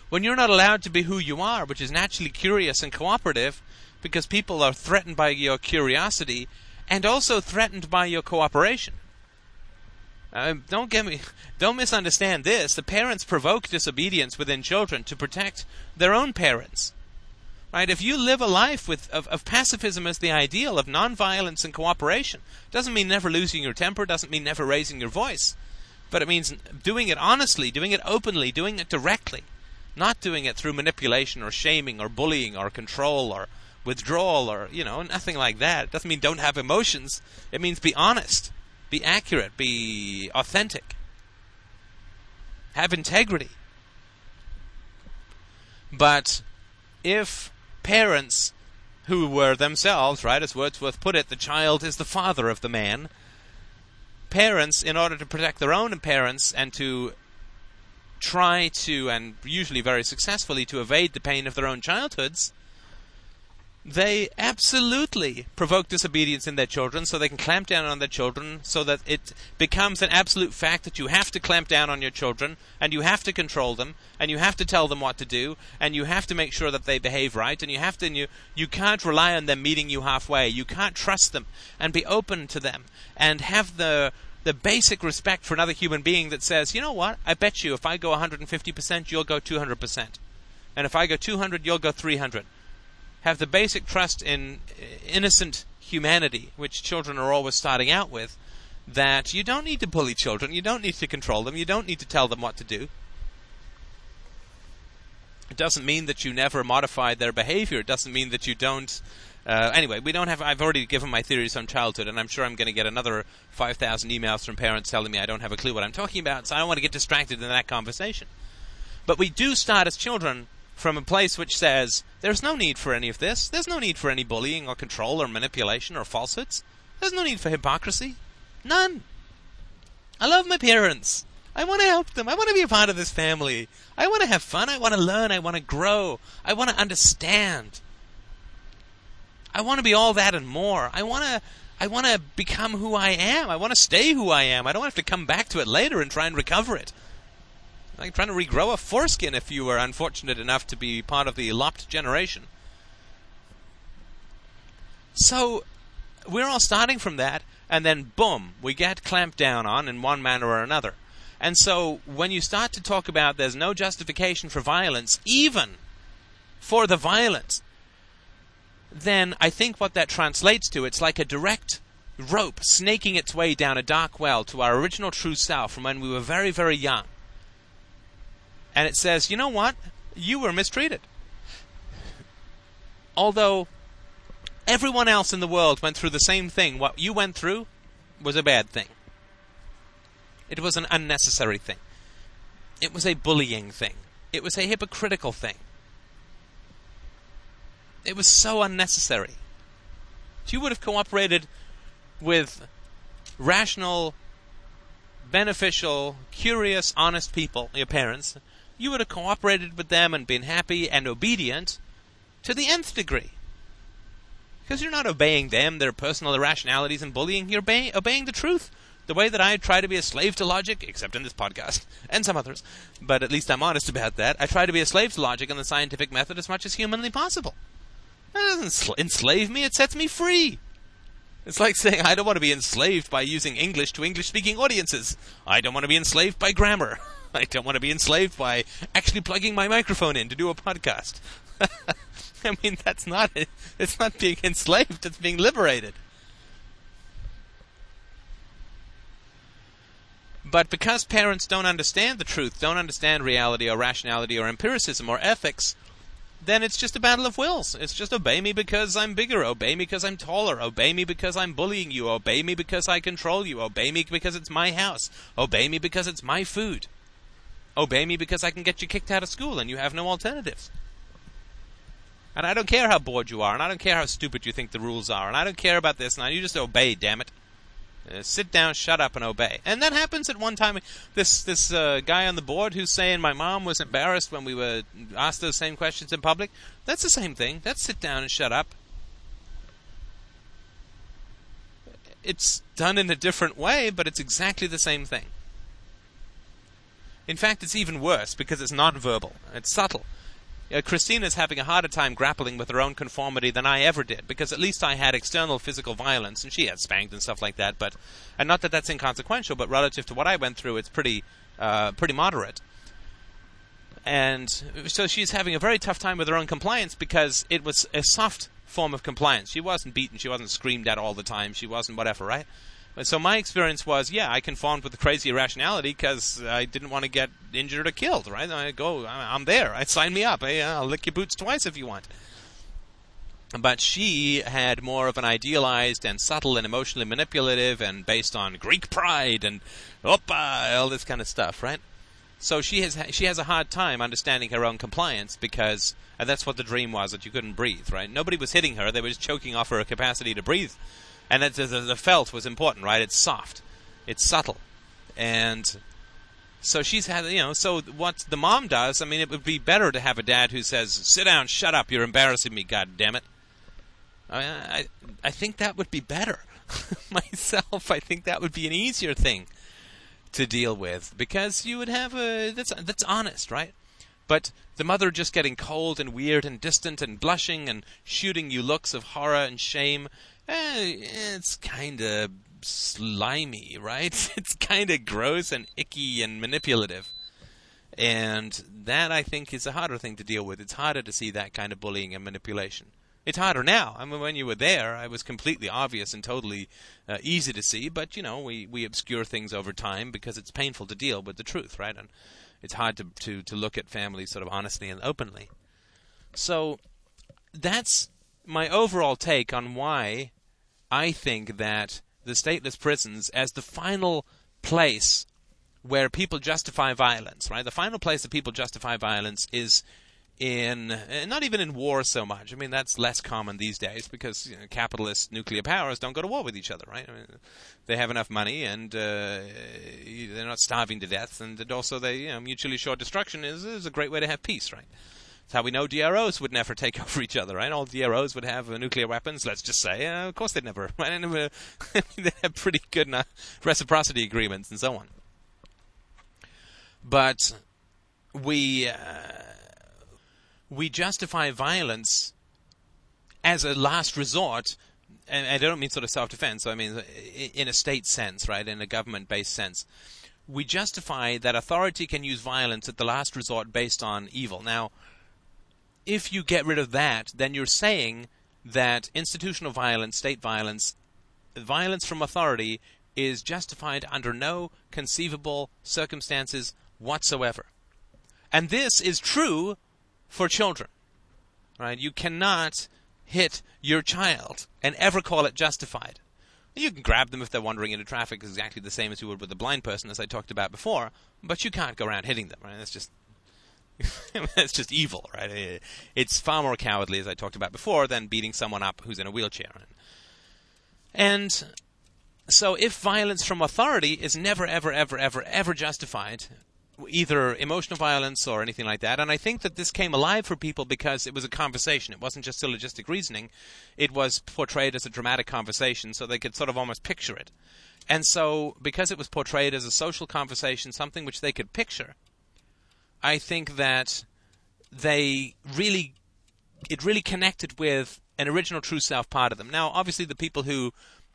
When you're not allowed to be who you are, which is naturally curious and cooperative, because people are threatened by your curiosity and also threatened by your cooperation. Uh, don't get me, don't misunderstand this. The parents provoke disobedience within children to protect their own parents. Right? If you live a life with of, of pacifism as the ideal of nonviolence and cooperation, doesn't mean never losing your temper, doesn't mean never raising your voice, but it means doing it honestly, doing it openly, doing it directly, not doing it through manipulation or shaming or bullying or control or withdrawal or you know nothing like that. It doesn't mean don't have emotions. It means be honest be accurate, be authentic, have integrity. But if parents who were themselves, right, as Wordsworth put it, the child is the father of the man, parents, in order to protect their own parents and to try to, and usually very successfully, to evade the pain of their own childhoods, they absolutely provoke disobedience in their children so they can clamp down on their children so that it becomes an absolute fact that you have to clamp down on your children and you have to control them and you have to tell them what to do and you have to make sure that they behave right and you have to you you can't rely on them meeting you halfway. You can't trust them and be open to them and have the the basic respect for another human being that says you know what? I bet you if I go 150% you'll go 200% and if I go 200 you'll go 300 have the basic trust in innocent humanity, which children are always starting out with, that you don't need to bully children, you don't need to control them, you don't need to tell them what to do. It doesn't mean that you never modify their behavior. It doesn't mean that you don't. Uh, anyway, we don't have. I've already given my theories on childhood, and I'm sure I'm going to get another 5,000 emails from parents telling me I don't have a clue what I'm talking about, so I don't want to get distracted in that conversation. But we do start as children from a place which says there's no need for any of this. There's no need for any bullying or control or manipulation or falsehoods. There's no need for hypocrisy. None. I love my parents. I want to help them. I want to be a part of this family. I want to have fun. I want to learn. I want to grow. I want to understand. I want to be all that and more. I want to I want to become who I am. I want to stay who I am. I don't have to come back to it later and try and recover it. Like trying to regrow a foreskin if you were unfortunate enough to be part of the lopped generation. So, we're all starting from that, and then boom, we get clamped down on in one manner or another. And so, when you start to talk about there's no justification for violence, even for the violence, then I think what that translates to, it's like a direct rope snaking its way down a dark well to our original true self from when we were very, very young and it says, you know what? You were mistreated. Although everyone else in the world went through the same thing, what you went through was a bad thing. It was an unnecessary thing. It was a bullying thing. It was a hypocritical thing. It was so unnecessary. You would have cooperated with rational, beneficial, curious, honest people, your parents, you would have cooperated with them and been happy and obedient to the nth degree. Because you're not obeying them, their personal irrationalities and bullying. You're obeying, the truth. The way that I try to be a slave to logic, except in this podcast, *laughs* and some others, but at least I'm honest about that. I try to be a slave to logic and the scientific method as much as humanly possible. That doesn't enslave me, it sets me free. It's like saying I don't want to be enslaved by using English to English speaking audiences. I don't want to be enslaved by grammar. *laughs* *laughs* I don't want to be enslaved by actually plugging my microphone in to do a podcast. *laughs* I mean, that's not it's not being enslaved, it's being liberated. But because parents don't understand the truth, don't understand reality or rationality or empiricism or ethics, then it's just a battle of wills. It's just obey me because I'm bigger, obey me because I'm taller, obey me because I'm bullying you, obey me because I control you, obey me because it's my house, obey me because it's my food. Obey me because I can get you kicked out of school and you have no alternatives. And I don't care how bored you are, and I don't care how stupid you think the rules are, and I don't care about this, and you just obey, damn it. Uh, sit down, shut up, and obey. And that happens at one time. This this uh, guy on the board who's saying my mom was embarrassed when we were asked those same questions in public. That's the same thing. That's sit down and shut up. It's done in a different way, but it's exactly the same thing. In fact, it's even worse because it's not verbal. It's subtle. Uh, Christina's having a harder time grappling with her own conformity than I ever did, because at least I had external physical violence, and she had spanked and stuff like that. But, and not that that's inconsequential, but relative to what I went through, it's pretty, uh, pretty moderate. And so she's having a very tough time with her own compliance because it was a soft form of compliance. She wasn't beaten, she wasn't screamed at all the time, she wasn't whatever, right? So my experience was, yeah, I conformed with the crazy irrationality because I didn't want to get injured or killed. Right? I go, I'm there. I sign me up. Hey, I'll lick your boots twice if you want. But she had more of an idealized and subtle and emotionally manipulative and based on Greek pride and oppa, all this kind of stuff, right? So she has she has a hard time understanding her own compliance because and that's what the dream was that you couldn't breathe, right? Nobody was hitting her; they were just choking off her capacity to breathe and the, the felt was important, right? It's soft, it's subtle, and so she's had you know. So what the mom does, I mean, it would be better to have a dad who says, "Sit down, shut up, you're embarrassing me, God damn it." I mean, I I think that would be better *laughs* myself. I think that would be an easier thing to deal with because you would have a that's that's honest, right? But the mother just getting cold and weird and distant and blushing and shooting you looks of horror and shame eh, it's kind of slimy, right? *laughs* It's kind of gross and icky and manipulative. And that, I think, is a harder thing to deal with. It's harder to see that kind of bullying and manipulation. It's harder now. I mean, when you were there, it was completely obvious and totally uh, easy to see. But you know, we we obscure things over time because it's painful to deal with the truth, right? And it's hard to to to look at families sort of honestly and openly. So that's my overall take on why I think that the stateless prisons, as the final place where people justify violence, right? The final place that people justify violence is in uh, not even in war so much. I mean, that's less common these days because you know, capitalist nuclear powers don't go to war with each other, right? I mean, they have enough money and uh, they're not starving to death, and also they you know mutually assured destruction is is a great way to have peace, right? How we know DROs would never *laughs* take over each other, right? All DROs would have uh, nuclear weapons, let's just say. Uh, of course they'd never. *laughs* Right? never *laughs* they have pretty good uh, reciprocity agreements and so on. But we uh, we justify violence as a last resort and I don't mean sort of self-defense. I mean in a state sense, right? In a government-based sense, we justify that authority can use violence at the last resort based on evil. Now, if you get rid of that, then you're saying that institutional violence, state violence, violence from authority is justified under no conceivable circumstances whatsoever. And this is true for children. Right? You cannot hit your child and ever call it justified. You can grab them if they're wandering into traffic exactly the same as you would with a blind person, as I talked about before, but you can't go around hitting them. Right? That's just *laughs* it's just evil, right? It's far more cowardly, as I talked about before, than beating someone up who's in a wheelchair. And so, if violence from authority is never, ever, ever, ever, ever justified, either emotional violence or anything like that. And I think that this came alive for people because it was a conversation. It wasn't just syllogistic reasoning. It was portrayed as a dramatic conversation, so they could sort of almost picture it. And so, because it was portrayed as a social conversation, something which they could picture, I think that they really, it really connected with an original true self part of them. Now, obviously, the people who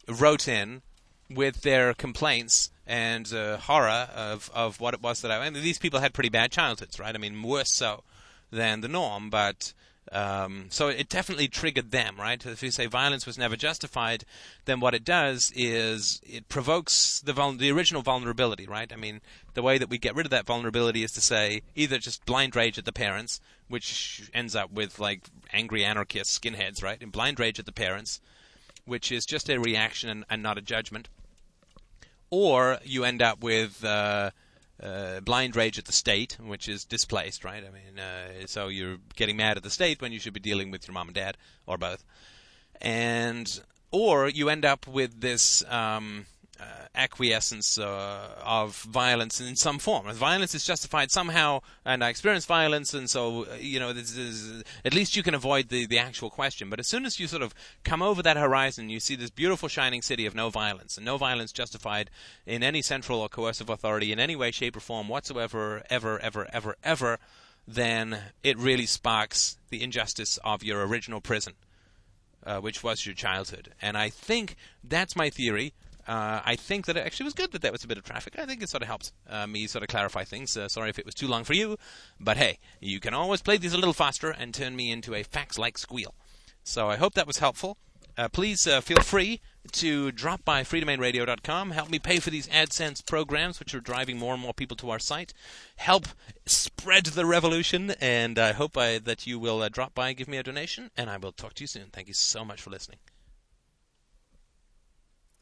wrote in with their complaints and uh, horror of, of what it was that I, I mean, these people had pretty bad childhoods, right? I mean, worse so than the norm, but um, so it definitely triggered them, right? If you say violence was never justified, then what it does is it provokes the vul- the original vulnerability, right? I mean, the way that we get rid of that vulnerability is to say either just blind rage at the parents, which ends up with like angry anarchist skinheads, right? And blind rage at the parents, which is just a reaction and, and not a judgment or you end up with uh, uh, blind rage at the state, which is displaced, right? I mean, uh, so you're getting mad at the state when you should be dealing with your mom and dad, or both, and or you end up with this um, uh, acquiescence uh, of violence in some form. Violence is justified somehow, and I experience violence, and so uh, you know, this is, at least you can avoid the, the actual question. But as soon as you sort of come over that horizon, you see this beautiful shining city of no violence, and no violence justified in any central or coercive authority in any way, shape, or form whatsoever, ever, ever, ever, ever. Then it really sparks the injustice of your original prison. Uh, which was your childhood. And I think that's my theory. Uh, I think that it actually was good that there was a bit of traffic. I think it sort of helped uh, me sort of clarify things. Uh, sorry if it was too long for you, but hey, you can always play these a little faster and turn me into a fax-like squeal. So I hope that was helpful. Uh, please uh, feel free to drop by freedomainradio.com. Help me pay for these AdSense programs, which are driving more and more people to our site. Help spread the revolution, and I hope I, that you will uh, drop by give me a donation, and I will talk to you soon. Thank you so much for listening.